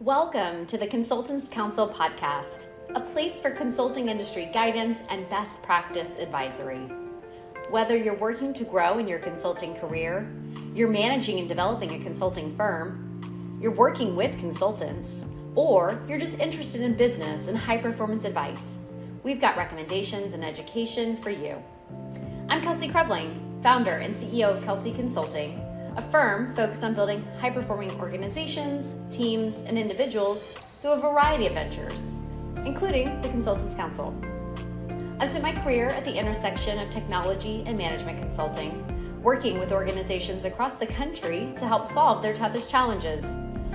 Welcome to the Consultants Counsel podcast, a place for consulting industry guidance and best practice advisory. Whether you're working to grow in your consulting career, you're managing and developing a consulting firm, you're working with consultants, or you're just interested in business and high performance advice, we've got recommendations and education for you. I'm Kelsey Creveling, founder and CEO of Kelsey Consulting a firm focused on building high performing organizations, teams, and individuals through a variety of ventures, including the Consultants Counsel. I've spent my career at the intersection of technology and management consulting, working with organizations across the country to help solve their toughest challenges,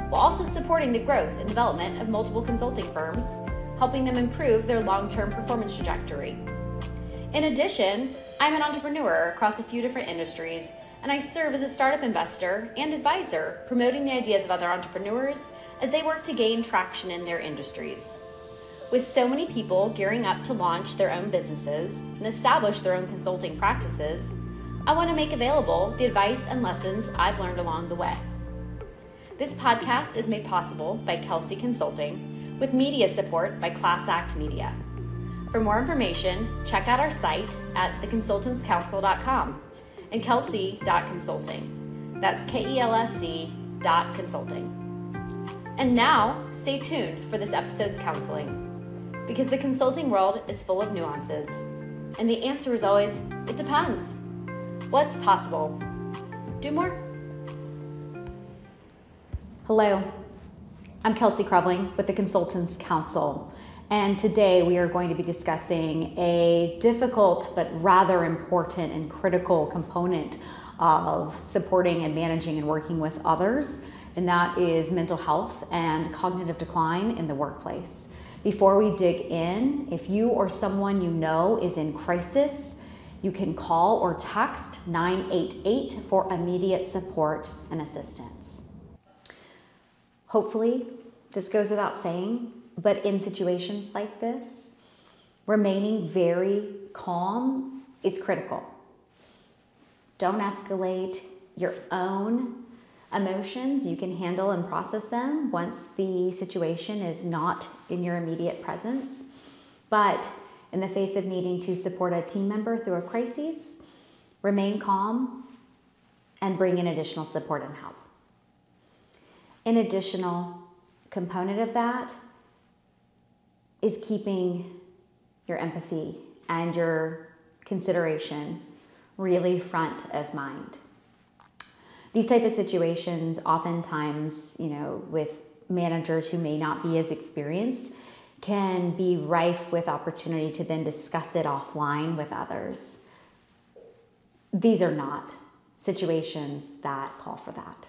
while also supporting the growth and development of multiple consulting firms, helping them improve their long term performance trajectory. In addition, I'm an entrepreneur across a few different industries and I serve as a startup investor and advisor, promoting the ideas of other entrepreneurs as they work to gain traction in their industries. With so many people gearing up to launch their own businesses and establish their own consulting practices, I want to make available the advice and lessons I've learned along the way. This podcast is made possible by Kelsey Consulting with media support by Class Act Media. For more information, check out our site at theconsultantscounsel.com and kelsey.consulting. That's K E L S C dot consulting. And now, stay tuned for this episode's counseling. Because the consulting world is full of nuances. And the answer is always, it depends. What's possible? Do more? Hello, I'm Kelsey Creveling with the Consultants Counsel. And today we are going to be discussing a difficult but rather important and critical component of supporting and managing and working with others, and that is mental health and cognitive decline in the workplace. Before we dig in, if you or someone you know is in crisis, you can call or text 988 for immediate support and assistance. Hopefully, this goes without saying, but in situations like this, remaining very calm is critical. Don't escalate your own emotions. You can handle and process them once the situation is not in your immediate presence. But in the face of needing to support a team member through a crisis, remain calm and bring in additional support and help. An additional component of that is keeping your empathy and your consideration really front of mind. These type of situations oftentimes, you know, with managers who may not be as experienced can be rife with opportunity to then discuss it offline with others. These are not situations that call for that.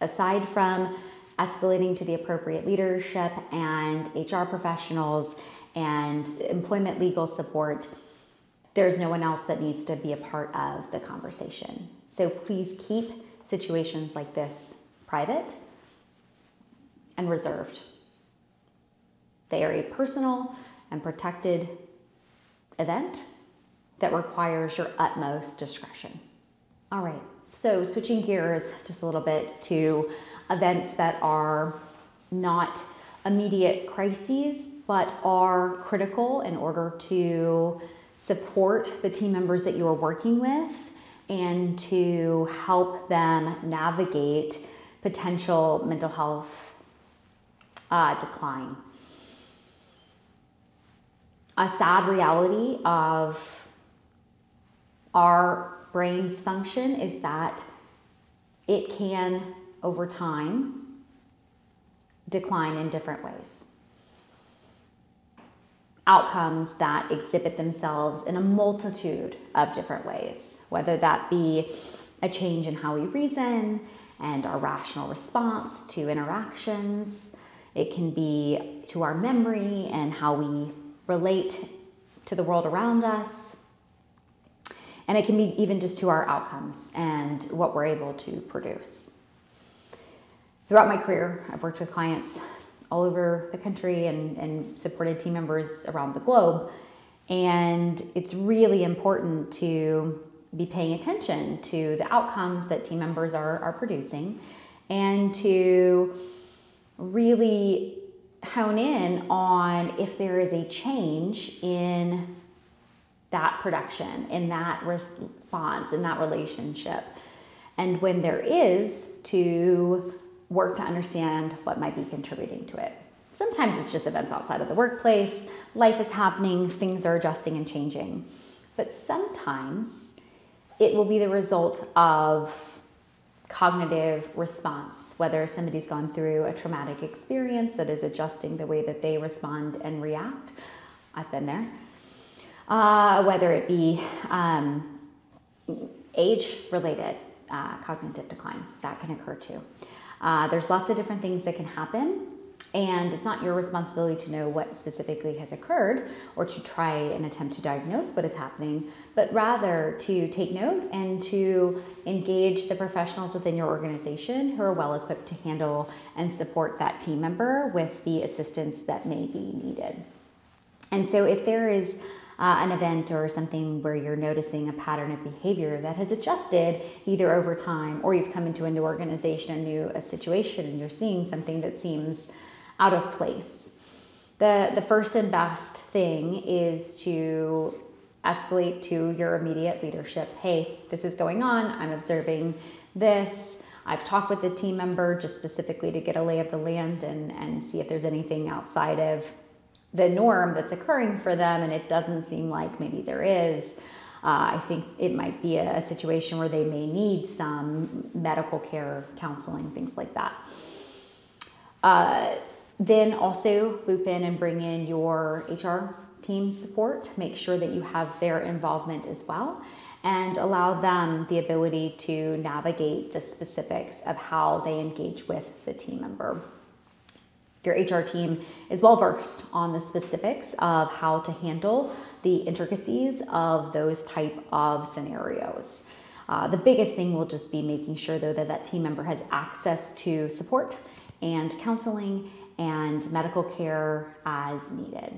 Aside from escalating to the appropriate leadership and HR professionals and employment legal support, there's no one else that needs to be a part of the conversation. So please keep situations like this private and reserved. They are a personal and protected event that requires your utmost discretion. All right, so switching gears just a little bit to events that are not immediate crises but are critical in order to support the team members that you are working with and to help them navigate potential mental health uh, decline. A sad reality of our brain's function is that it can over time decline in different ways. Outcomes that exhibit themselves in a multitude of different ways, whether that be a change in how we reason and our rational response to interactions. It can be to our memory and how we relate to the world around us. And it can be even just to our outcomes and what we're able to produce throughout my career, I've worked with clients all over the country and, and supported team members around the globe. And it's really important to be paying attention to the outcomes that team members are, are producing and to really hone in on if there is a change in that production, in that response, in that relationship. And when there is, to work to understand what might be contributing to it. Sometimes it's just events outside of the workplace, life is happening, things are adjusting and changing. But sometimes it will be the result of cognitive response, whether somebody's gone through a traumatic experience that is adjusting the way that they respond and react. I've been there. Uh, whether it be um, age related uh, cognitive decline, that can occur too. Uh, there's lots of different things that can happen, and it's not your responsibility to know what specifically has occurred or to try and attempt to diagnose what is happening, but rather to take note and to engage the professionals within your organization who are well equipped to handle and support that team member with the assistance that may be needed. And so, if there is uh, an event or something where you're noticing a pattern of behavior that has adjusted either over time or you've come into a new organization, a new a situation, and you're seeing something that seems out of place. The, the first and best thing is to escalate to your immediate leadership. Hey, this is going on. I'm observing this. I've talked with the team member just specifically to get a lay of the land and, and see if there's anything outside of the norm that's occurring for them, and it doesn't seem like maybe there is. Uh, I think it might be a, a, situation where they may need some medical care, counseling, things like that. Uh, then also loop in and bring in your HR team support. Make sure that you have their involvement as well and allow them the ability to navigate the specifics of how they engage with the team member your HR team is well versed on the specifics of how to handle the intricacies of those type of scenarios. Uh, the biggest thing will just be making sure though that that team member has access to support and counseling and medical care as needed.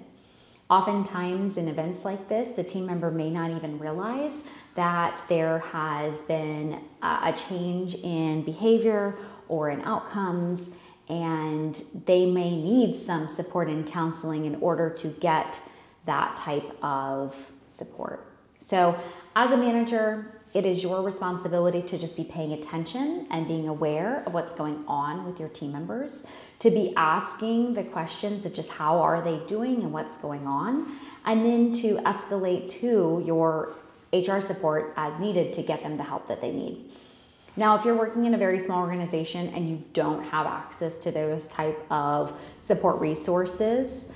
Oftentimes in events like this, the team member may not even realize that there has been a change in behavior or in outcomes and they may need some support and counseling in order to get that type of support. So, as a manager, it is your responsibility to just be paying attention and being aware of what's going on with your team members, to be asking the questions of just how are they doing and what's going on, and then to escalate to your HR support as needed to get them the help that they need. Now, if you're working in a very small organization and you don't have access to those type of support resources,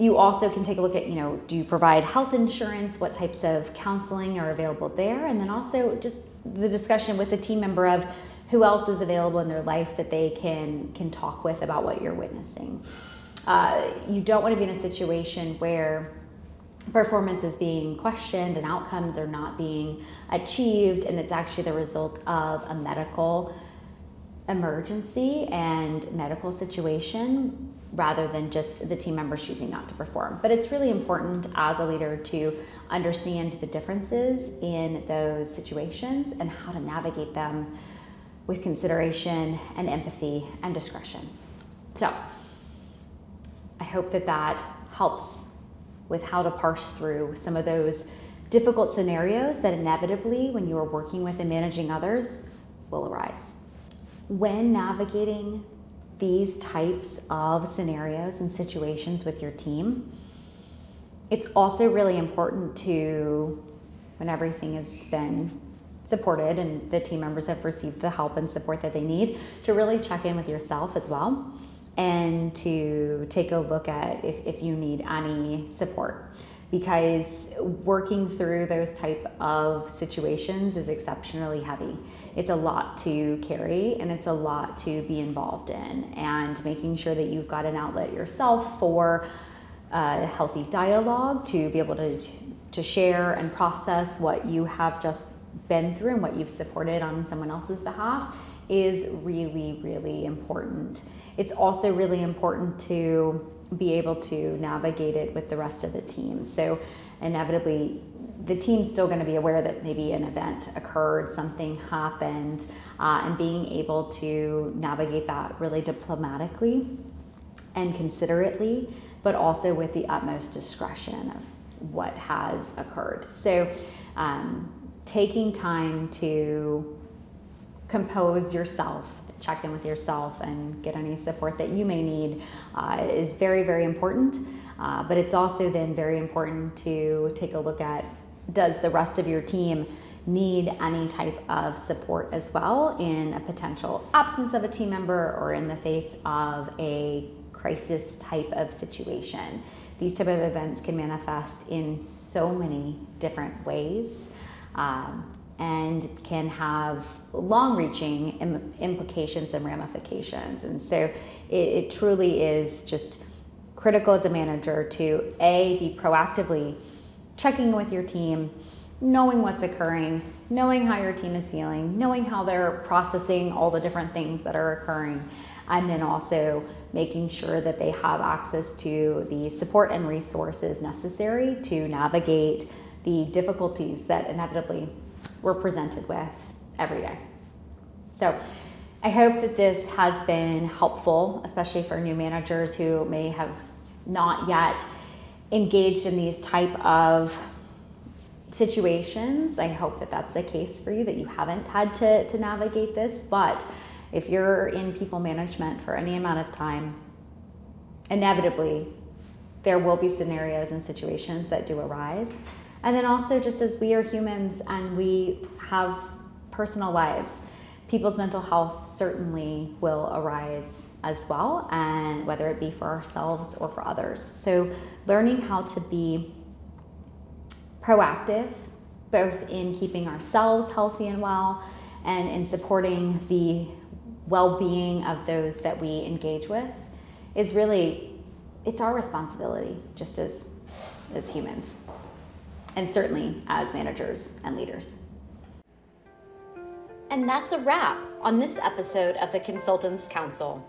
you also can take a look at, you know, do you provide health insurance? What types of counseling are available there? And then also just the discussion with the team member of who else is available in their life that they can can talk with about what you're witnessing. Uh, you don't want to be in a situation where performance is being questioned and outcomes are not being achieved, and it's actually the result of a medical emergency and medical situation rather than just the team members choosing not to perform. But it's really important as a leader to understand the differences in those situations and how to navigate them with consideration and empathy and discretion. So, I hope that that helps with how to parse through some of those difficult scenarios that inevitably, when you are working with and managing others, will arise. When navigating these types of scenarios and situations with your team, it's also really important to, when everything has been supported and the team members have received the help and support that they need, to really check in with yourself as well and to take a look at if, if you need any support. Because working through those type of situations is exceptionally heavy. It's a lot to carry and it's a lot to be involved in. And making sure that you've got an outlet yourself for a healthy dialogue to be able to to share and process what you have just been through and what you've supported on someone else's behalf is really really important it's also really important to be able to navigate it with the rest of the team. So, inevitably, the team's still going to be aware that maybe an event occurred, something happened, uh, and being able to navigate that really diplomatically and considerately, but also with the utmost discretion of what has occurred. So, um, taking time to compose yourself, check in with yourself, and get any support that you may need uh, is very, very important. Uh, but it's also then very important to take a look at does the rest of your team need any type of support as well in a potential absence of a team member or in the face of a crisis type of situation. These type of events can manifest in so many different ways um, and can have long-reaching Im- implications and ramifications. And so it, it truly is just critical as a manager to a be proactively checking with your team, knowing what's occurring, knowing how your team is feeling, knowing how they're processing all the different things that are occurring, and then also making sure that they have access to the support and resources necessary to navigate the difficulties that inevitably we're presented with every day. So, I hope that this has been helpful, especially for new managers who may have not yet engaged in these type of situations. I hope that that's the case for you, that you haven't had to, to navigate this. But if you're in people management for any amount of time, inevitably there will be scenarios and situations that do arise. And then also, just as we are humans and we have personal lives, people's mental health certainly will arise as well, and whether it be for ourselves or for others. So, learning how to be proactive, both in keeping ourselves healthy and well, and in supporting the well being of those that we engage with, is really it's our responsibility just as as humans and certainly as managers and leaders and that's a wrap on this episode of the consultants counsel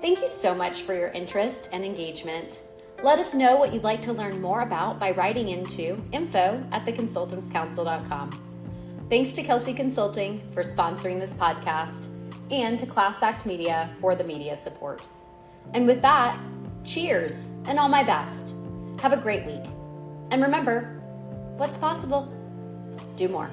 Thank you so much for your interest and engagement. Let us know what you'd like to learn more about by writing into info at theconsultantscounsel.com. Thanks to Kelsey Consulting for sponsoring this podcast and to Class Act Media for the media support. And with that, cheers and all my best. Have a great week. And remember, what's possible? Do more.